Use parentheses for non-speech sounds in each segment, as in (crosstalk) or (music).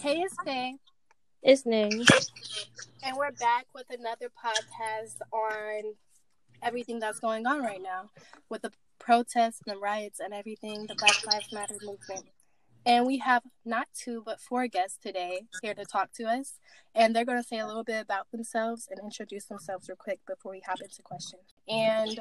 Hey, it's Faye. It's name. And we're back with another podcast on everything that's going on right now with the protests and the riots and everything, the Black Lives Matter movement. And we have not two, but four guests today here to talk to us. And they're going to say a little bit about themselves and introduce themselves real quick before we hop into questions. And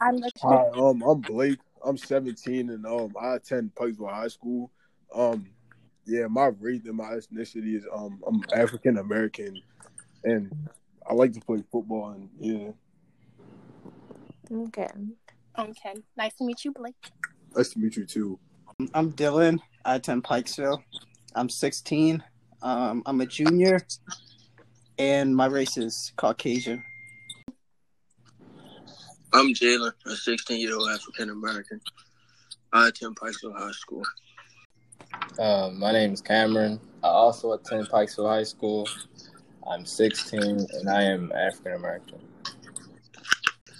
I'm the Hi, um, I'm Blake. I'm 17 and um, I attend Pikesville High School. Um, yeah, my race and my ethnicity is um, I'm African American, and I like to play football. And yeah, Okay. Okay. Nice to meet you, Blake. nice to meet you too. I'm Dylan. I attend Pikesville. I'm 16. Um, I'm a junior, and my race is Caucasian. I'm Jalen, a 16 year old African American. I attend Pikesville High School. Um, my name is Cameron. I also attend Pikesville High School. I'm 16 and I am African American.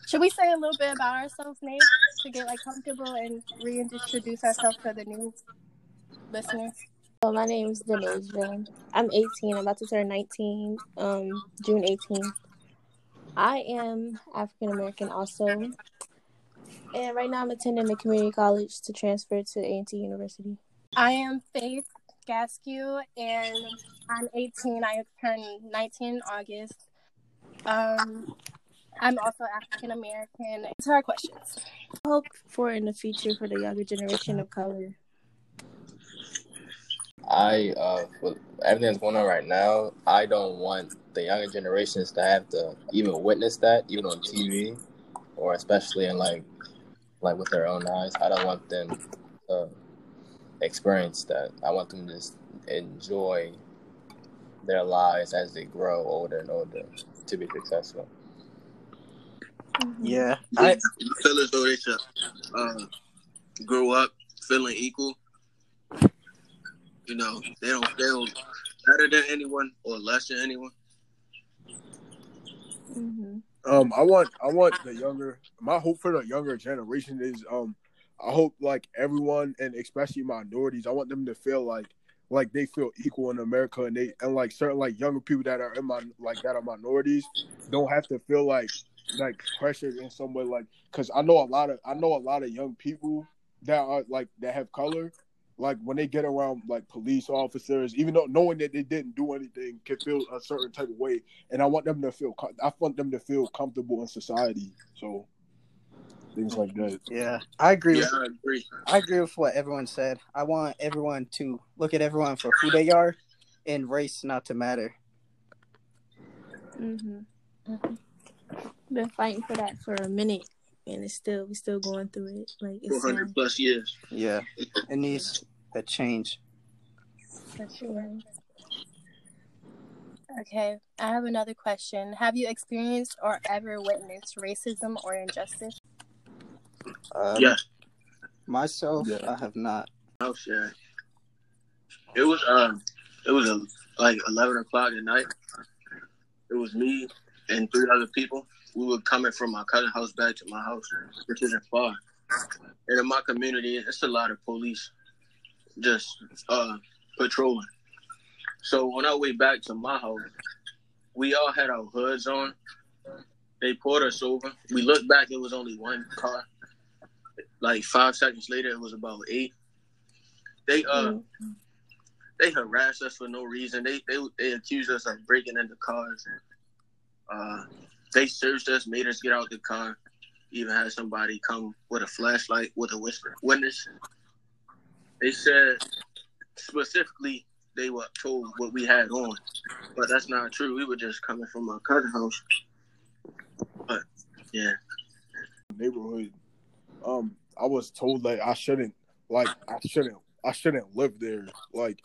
Should we say a little bit about ourselves, Nate, to get like comfortable and reintroduce ourselves to the new listeners? Well, my name is Danaeja. I'm 18. I'm about to turn 19. Um, June 18th. I am African American also, and right now I'm attending the community college to transfer to A&T University. I am Faith Gaskew, and I'm 18. I turned 19 in August. Um, I'm also African American. To our questions. Hope for in the future for the younger generation of color. I, uh, with everything that's going on right now, I don't want the younger generations to have to even witness that, even on TV, or especially in like, like with their own eyes. I don't want them to experience that. I want them to just enjoy their lives as they grow older and older to be successful. Yeah, I I feel as though they should uh, grow up feeling equal. You know, they don't feel better than anyone or less than anyone. hmm Um, I want I want the younger. My hope for the younger generation is um, I hope like everyone and especially minorities. I want them to feel like like they feel equal in America, and they and like certain like younger people that are in my like that are minorities don't have to feel like like pressured in some way. Like, cause I know a lot of I know a lot of young people that are like that have color. Like when they get around like police officers, even though knowing that they didn't do anything, can feel a certain type of way, and I want them to feel. I want them to feel comfortable in society. So things like that. yeah, I agree. Yeah, With, I agree. I agree with what everyone said. I want everyone to look at everyone for who they are, and race not to matter. hmm Been fighting for that for a minute, and it's still we're still going through it. Like 400 um, plus years. Yeah, it needs a change. For. Okay, I have another question. Have you experienced or ever witnessed racism or injustice? Um, Yeah. myself, Yeah. I have not. Oh shit. It was um, it was a, like 11 o'clock at night. It was me and three other people. We were coming from my cousin's house back to my house, which isn't far. And in my community, it's a lot of police just uh patrolling. So on our way back to my house, we all had our hoods on. They pulled us over. We looked back, it was only one car. Like five seconds later, it was about eight. They uh they harassed us for no reason. They they they accused us of breaking into cars. Uh, they searched us, made us get out the car. Even had somebody come with a flashlight with a whisper witness. They said specifically they were told what we had on, but that's not true. We were just coming from our cousin's house. But yeah, Neighborhood. Um, I was told that I shouldn't like I shouldn't I shouldn't live there. Like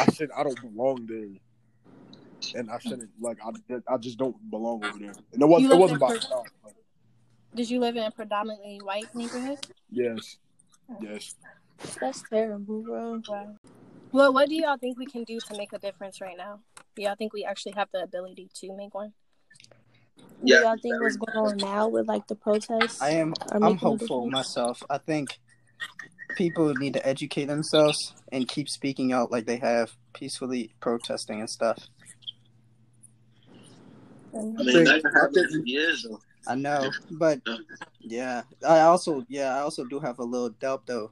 I should I don't belong there. And I shouldn't like I, I just don't belong over there. And it was You it live wasn't in by Per- design, but Did you live in a predominantly white neighborhood? yes. Oh. Yes. that's terrible, bro. Well, what do y'all think we can do to make a difference right now? Do y'all think we actually have the ability to make one? Yeah. Do y'all think what's going on now with like the protests? I am. I'm hopeful myself. I think people need to educate themselves and keep speaking out like they have, peacefully protesting and stuff. I mean, that can happen for years. I know, but yeah, I also yeah I also do have a little doubt though,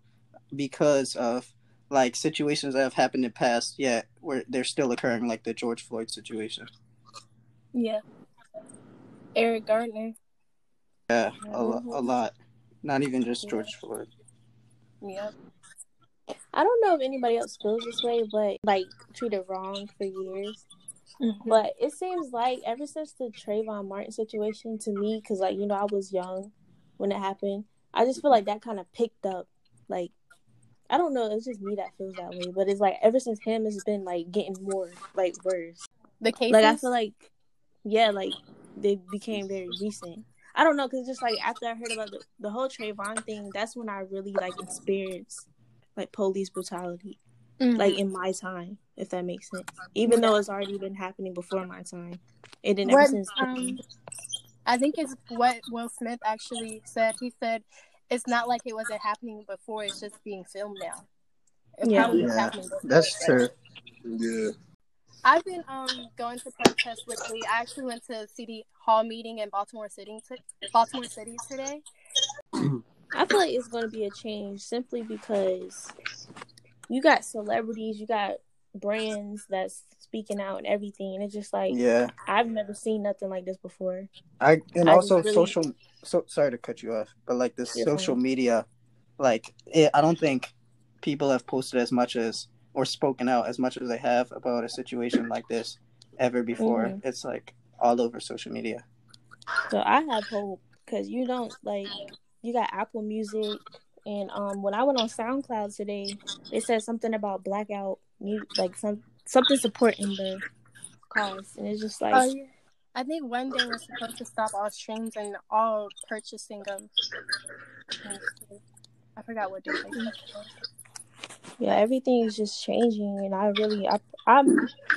because of like situations that have happened in the past. Yeah, where they're still occurring, like the George Floyd situation. Yeah. Eric Gardner. Yeah, a, a lot. Not even just George Floyd. Yep. I don't know if anybody else feels this way, but like treated wrong for years. Mm-hmm. But it seems like ever since the Trayvon Martin situation, to me, because like you know I was young when it happened, I just feel like that kind of picked up. Like I don't know, it's just me that feels that way. But it's like ever since him, it's been like getting more like worse. The case, Like I feel like, yeah, like they became very recent. I don't know, cause just like after I heard about the, the whole Trayvon thing, that's when I really like experienced like police brutality, Mhm. like in my time, if that makes sense. Even though it's already been happening before my time, it didn't ever What, since. um, I think it's what Will Smith actually said. He said it's not like it wasn't happening before; it's just being filmed now. It Yeah. Yeah, happening before, That's but- true. Yeah. I've been um going to protests lately. I actually went to a city hall meeting in Baltimore City, t- Baltimore City today. I feel like it's going to be a change simply because you got celebrities, you got brands that's speaking out and everything, and it's just like Yeah, I've never seen nothing like this before. I and I also really- social. So sorry to cut you off, but like this You're social media, like it, I don't think people have posted as much as or spoken out as much as they have about a situation like this ever before. Mhm. It's like all over social media. So I have hope because you don't like you got Apple Music, and um when I went on SoundCloud today, they said something about blackout, mu- like some something supporting the cause, and it's just like Oh yeah. I think one day we're supposed to stop all streams and all purchasing of. I forgot what day. They said. yeah, everything is just changing, and I really I I'm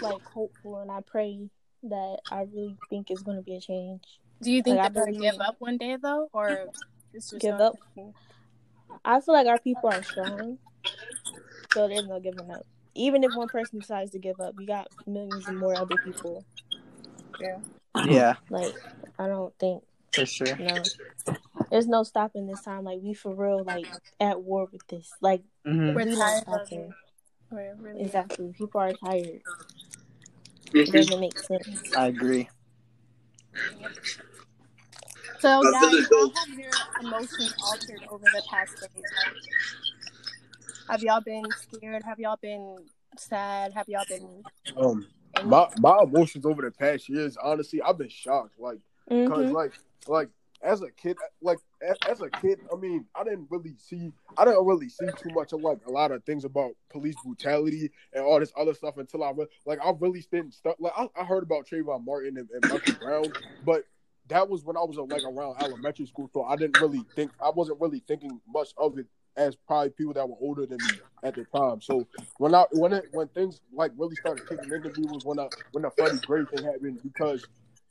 like hopeful, and I pray that I really think it's going to be a change. Do you think Like, I they're gonna give up one day though, or just Give not- up? I feel like our people are strong, so there's no giving up. Even if one person decides to give up, you got millions and more other people. Yeah, Yeah. Like I don't think for sure. no. There's no stopping this time. Like we for real, like at war with this. Like hmm We're don't tired stop of it. it. We're really Exactly. People are tired. It doesn't make sense. I agree. So, I feel guys, how have your emotions altered over the past days? Have y'all been scared? Have y'all been sad? Have y'all been? Um, my my emotions over the past years, honestly, I've been shocked. Like, cause Mhm. like like as a kid, like as, a kid, I mean, I didn't really see, I didn't really see too much of like a lot of things about police brutality and all this other stuff until I like I really didn't start. Like I, I heard about Trayvon Martin and, and Michael Brown, but that was when I was like around elementary school, so I didn't really think I wasn't really thinking much of it as probably people that were older than me at the time. So when I when it when things like really started kicking into me was when I when the Freddie Gray thing happened because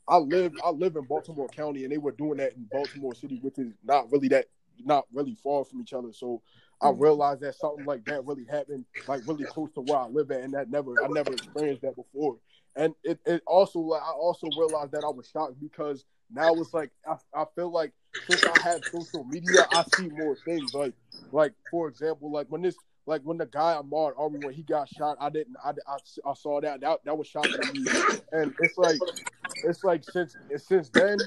I live I live in Baltimore County and they were doing that in Baltimore City, which is not really that not really far from each other. So I mm. realized that something like that really happened, like really close to where I live at, and that never I never experienced that before. And it, it also like I also realized that I was shocked because now it's like I, I feel like since I have social media, I see more things. Like like for example, like when this like when the guy Ahmaud Arbery when he got shot, I didn't I, I, I saw that that that was shocking to me, and it's like it's like since since then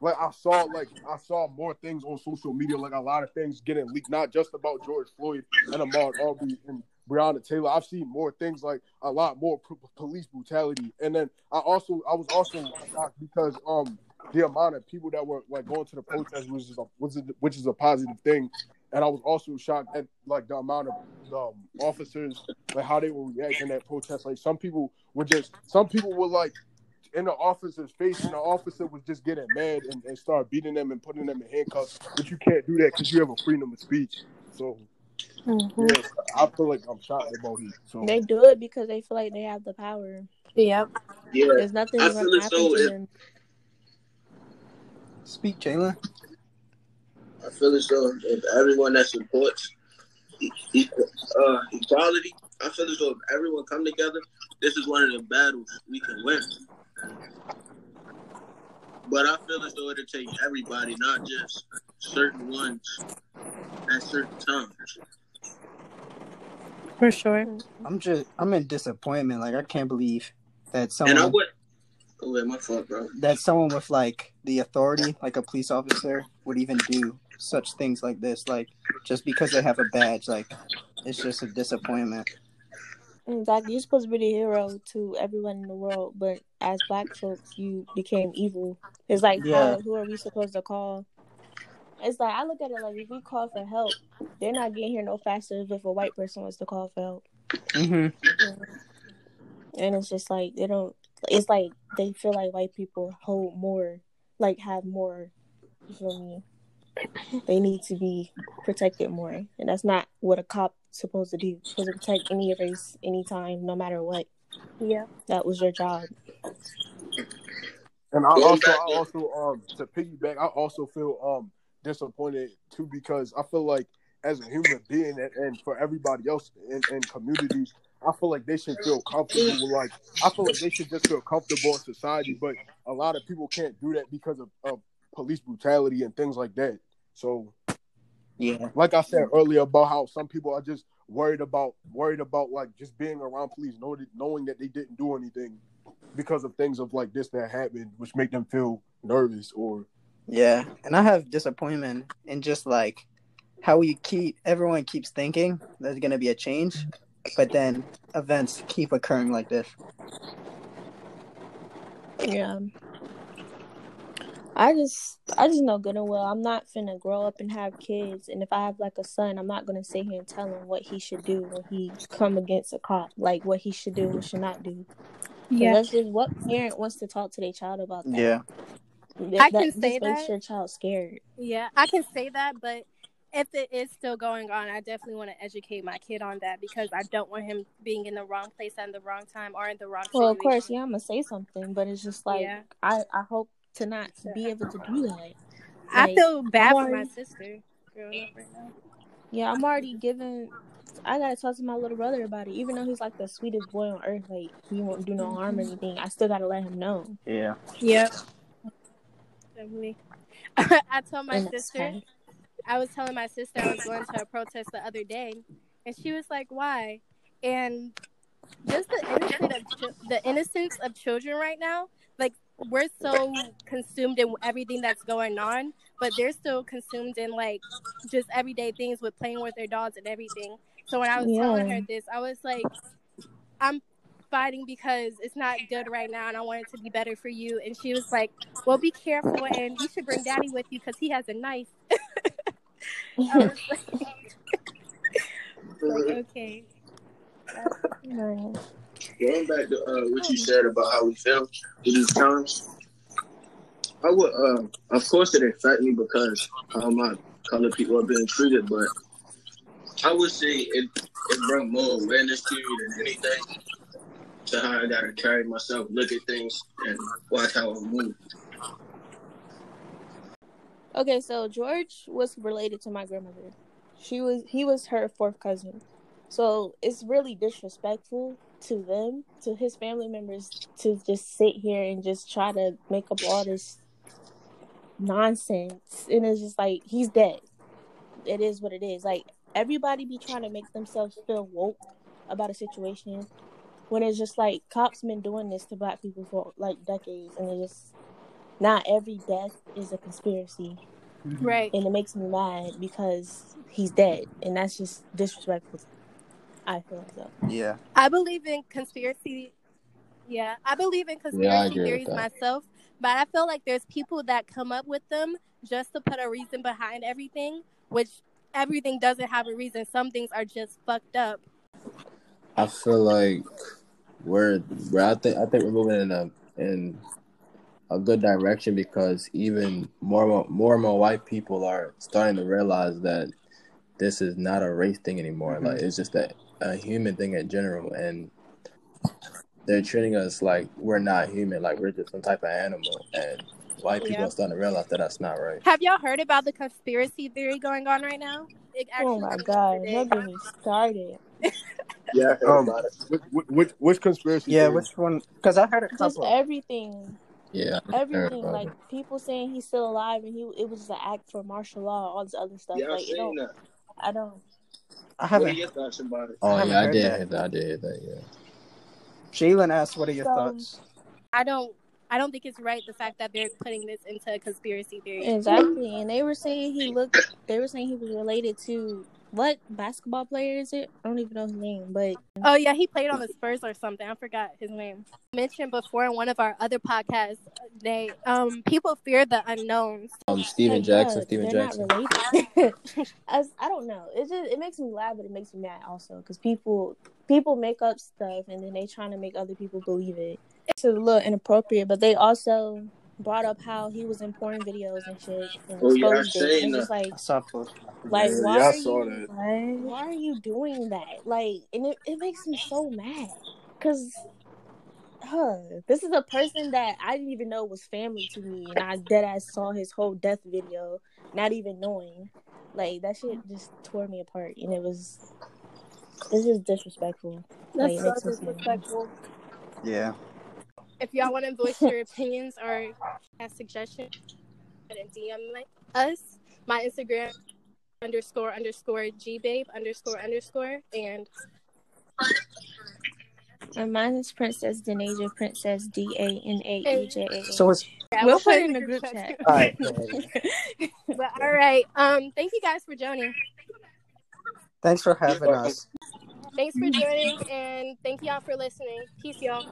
like I saw like I saw more things on social media, like a lot of things getting leaked, not just about George Floyd and Ahmaud Arbery and Breonna Taylor. I've seen more things like a lot more p- police brutality, and then I also I was also shocked because um the amount of people that were like going to the protest was a, was a, which is a positive thing, and I was also shocked at like the amount of um, officers like how they were reacting at protests. Like some people were just some people were like in the officer's face, and the officer was just getting mad and, and start beating them and putting them in handcuffs. But you can't do that because you have a freedom of speech. So Mhm. yeah, I feel like I'm shocked about it. So They do it because they feel like they have the power. Yep. Yeah, There's nothing I going feel to as to if- them. Speak, Jalen. I feel as though if everyone that supports uh, equality. I feel as though if everyone come together, this is one of the battles we can win. But I feel as though it'll take everybody, not just certain ones at certain times. For sure. I'm just I'm in disappointment. Like I can't believe that And I someone would. Oh, wait, my fault, bro. that someone with like the authority, like a police officer, would even do such things like this. Like just because they have a badge, like it's just a disappointment. Exactly. You're supposed to be the hero to everyone in the world, but as black folks, you became evil. It's like, Yeah. how, who are we supposed to call? It's like I look at it like if we call for help, they're not getting here no faster if a white person was to call for help. Mm-hmm. And it's just like they don't. It's like they feel like white people hold more, like have more. You feel me? They need to be protected more, and that's not what a cop supposed to do. Supposed to take any race, anytime, no matter what. Yeah. That was your job. And I also, I also, um, to piggyback, I also feel um disappointed too because I feel like as a human being and, and for everybody else in, in communities, I feel like they should feel comfortable. Like I feel like they should just feel comfortable in society, but a lot of people can't do that because of, of police brutality and things like that. So, Yeah. like I said earlier about how some people are just worried about worried about like just being around police, knowing knowing that they didn't do anything because of things of like this that happened, which make them feel nervous or Yeah. And I have disappointment in just like how we keep everyone keeps thinking there's gonna be a change, but then events keep occurring like this. Yeah. I just I just know good and well I'm not finna grow up and have kids and if I have like a son I'm not gonna sit here and tell him what he should do when he come against a cop like what he should do and should not do. Yeah. That's just what parent wants to talk to their child about that. Yeah. That, I can just say makes that. your child scared. Yeah, I can say that, but if it is still going on, I definitely want to educate my kid on that because I don't want him being in the wrong place at the wrong time or in the wrong Well, of course, yeah, I'm gonna say something, but it's just like Yeah. I I hope to not be able to do that. I feel bad for my sister right. Yeah, I'm already giving. I gotta talk to my little brother about it, even though he's like the sweetest boy on earth. Like he won't do no harm or mm-hmm. anything. I still gotta let him know. Yeah. Yep. Definitely. (laughs) I told my And sister, fine. I was telling my sister I was going to a protest the other day, and she was like, "Why?" And just the innocent of chil- the innocence of children right now, like we're so consumed in everything that's going on, but they're still consumed in like just everyday things with playing with their dogs and everything. So when I was telling her this, I was like, "I'm fighting because it's not good right now, and I want it to be better for you." And she was like, "Well, be careful, and you should bring Daddy with you because he has a knife." (laughs) (laughs) Like, (laughs) like, okay. Right. Going back to uh, what you said about how we feel in these times, I would, uh, of course, it affect me because how my color people are being treated, but I would say it it brought more awareness to me than anything to how I gotta carry myself, look at things, and watch how I move. Okay, so George was related to my grandmother. She was he was her fourth cousin. So it's really disrespectful to them, to his family members, to just sit here and just try to make up all this nonsense. And it's just like he's dead. It is what it is. Like everybody be trying to make themselves feel woke about a situation when it's just like cops been doing this to black people for like decades and it's just not every death is a conspiracy mm-hmm. Right. and it makes me mad because he's dead and that's just disrespectful i feel like so Yeah. I believe in conspiracy. Yeah, I believe in conspiracy Yeah, I agree with theories myself, but I feel like there's people that come up with them just to put a reason behind everything, which everything doesn't have a reason. Some things are just fucked up. I feel like we're, we're I think I think we're moving in a in a good direction because even more and more, more and more white people are starting to realize that this is not a race thing anymore. Mhm. Like it's just a, a human thing in general, and they're treating us like we're not human, like we're just some type of animal. And white people Yeah. are starting to realize that that's not right. Have y'all heard about the conspiracy theory going on right now? it actually. Oh my god, yesterday. don't get me started. (laughs) Yeah, I heard Um, about it. which, which, which conspiracy? Yeah, theory? which one? Because I heard a couple. Just everything, Yeah, everything. Like it. people saying he's still alive and he it was just an act for martial law, all this other stuff. Yeah, I like, you seen don't, that. I don't. I What are haven't. your thoughts about it? Oh haven't yeah, I did that. hear that. I did hear that. Yeah. Jalen asked, "What are your So- thoughts?" I don't. I don't think it's right the fact that they're putting this into a conspiracy theory. Exactly, and they were saying he looked. They were saying he was related to what basketball player is it? I don't even know his name, but Oh yeah, he played on the Spurs or something. I forgot his name. Mentioned before in one of our other podcasts, they um people fear the unknowns. Um, Stephen like, Jackson. bruh, Stephen Jackson. not related. (laughs) As, I don't know. It just it makes me laugh, but it makes me mad also because people people make up stuff and then they trying to make other people believe it. It's a little inappropriate, but they also brought up how he was in porn videos and shit and Oh, yeah, I exposed it. seen It's just that. like I saw post. like Yeah, why yeah, I are saw you that. why are you doing that? Like, and it, it makes me so mad because, huh, this is a person that I didn't even know was family to me, and I dead ass saw his whole death video, not even knowing. Like that shit just tore me apart, and it was, this is disrespectful. Like, it so mad. Yeah. If y'all want to voice your opinions or have suggestions, go ahead and DM like us. My Instagram underscore underscore gbabe underscore underscore and And mine is Princess Danaeja, Princess D A N A E J A. So it's yeah, we'll put it in the group chat. all right. (laughs) But all right, um, thank you guys for joining. Thanks for having us. Thanks for joining, and thank y'all for listening. Peace, y'all.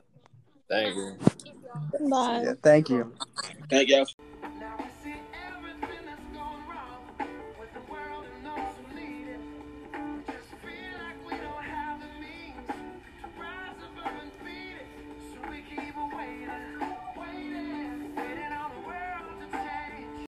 Thank you. Bye. Yeah. Thank you. Thank y'all